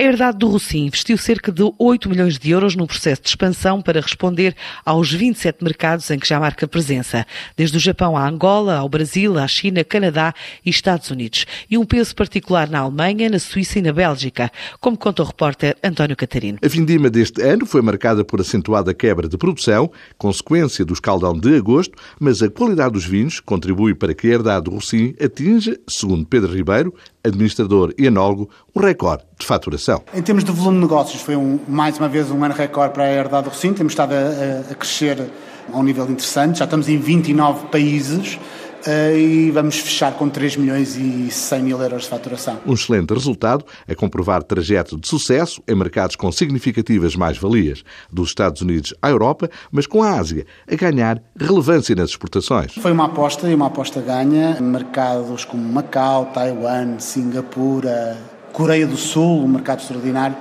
A herdade do Rossim investiu cerca de 8 milhões de euros num processo de expansão para responder aos 27 mercados em que já marca presença, desde o Japão à Angola, ao Brasil, à China, Canadá e Estados Unidos, e um peso particular na Alemanha, na Suíça e na Bélgica, como conta o repórter António Catarino. A vindima deste ano foi marcada por acentuada quebra de produção, consequência do escaldão de agosto, mas a qualidade dos vinhos contribui para que a herdade do Rossim atinja, segundo Pedro Ribeiro, administrador e enólogo, um recorde de faturação. Em termos de volume de negócios, foi um, mais uma vez um ano recorde para a herdade do Recinto. Temos estado a, a crescer a um nível interessante. Já estamos em 29 países. Uh, e vamos fechar com 3 milhões e 100 mil euros de faturação. Um excelente resultado a comprovar trajeto de sucesso em mercados com significativas mais-valias, dos Estados Unidos à Europa, mas com a Ásia a ganhar relevância nas exportações. Foi uma aposta e uma aposta ganha. Mercados como Macau, Taiwan, Singapura, Coreia do Sul, um mercado extraordinário,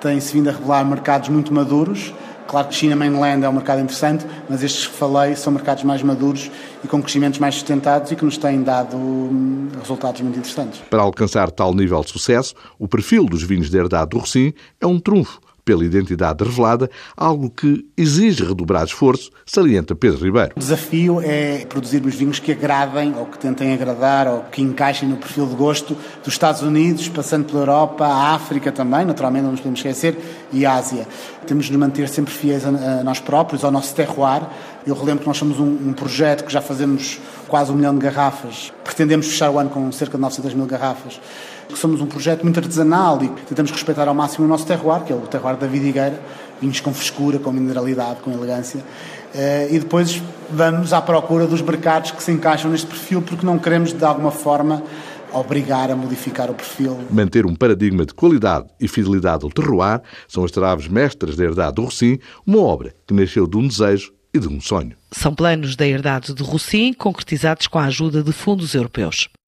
tem-se vindo a revelar mercados muito maduros Claro que China Mainland é um mercado interessante, mas estes que falei são mercados mais maduros e com crescimentos mais sustentados e que nos têm dado hum, resultados muito interessantes. Para alcançar tal nível de sucesso, o perfil dos vinhos de herdade do Rocim é um trunfo pela identidade revelada, algo que exige redobrar esforço, salienta Pedro Ribeiro. O desafio é produzirmos vinhos que agradem, ou que tentem agradar, ou que encaixem no perfil de gosto dos Estados Unidos, passando pela Europa, a África também, naturalmente, não nos podemos esquecer, e a Ásia. Temos de nos manter sempre fiéis a, nós próprios, ao nosso terroir. Eu relembro que nós somos um, um projeto que já fazemos quase um milhão de garrafas. Pretendemos fechar o ano com cerca de 900 mil garrafas somos um projeto muito artesanal e tentamos respeitar ao máximo o nosso terroir, que é o terroir da vidigueira, vinhos com frescura, com mineralidade, com elegância. Eh, e depois vamos à procura dos mercados que se encaixam neste perfil, porque não queremos, de alguma forma, obrigar a modificar o perfil. Manter um paradigma de qualidade e fidelidade ao terroir são as traves mestras da herdade do Rocim, uma obra que nasceu de um desejo e de um sonho. São planos da herdade do Rocim concretizados com a ajuda de fundos europeus.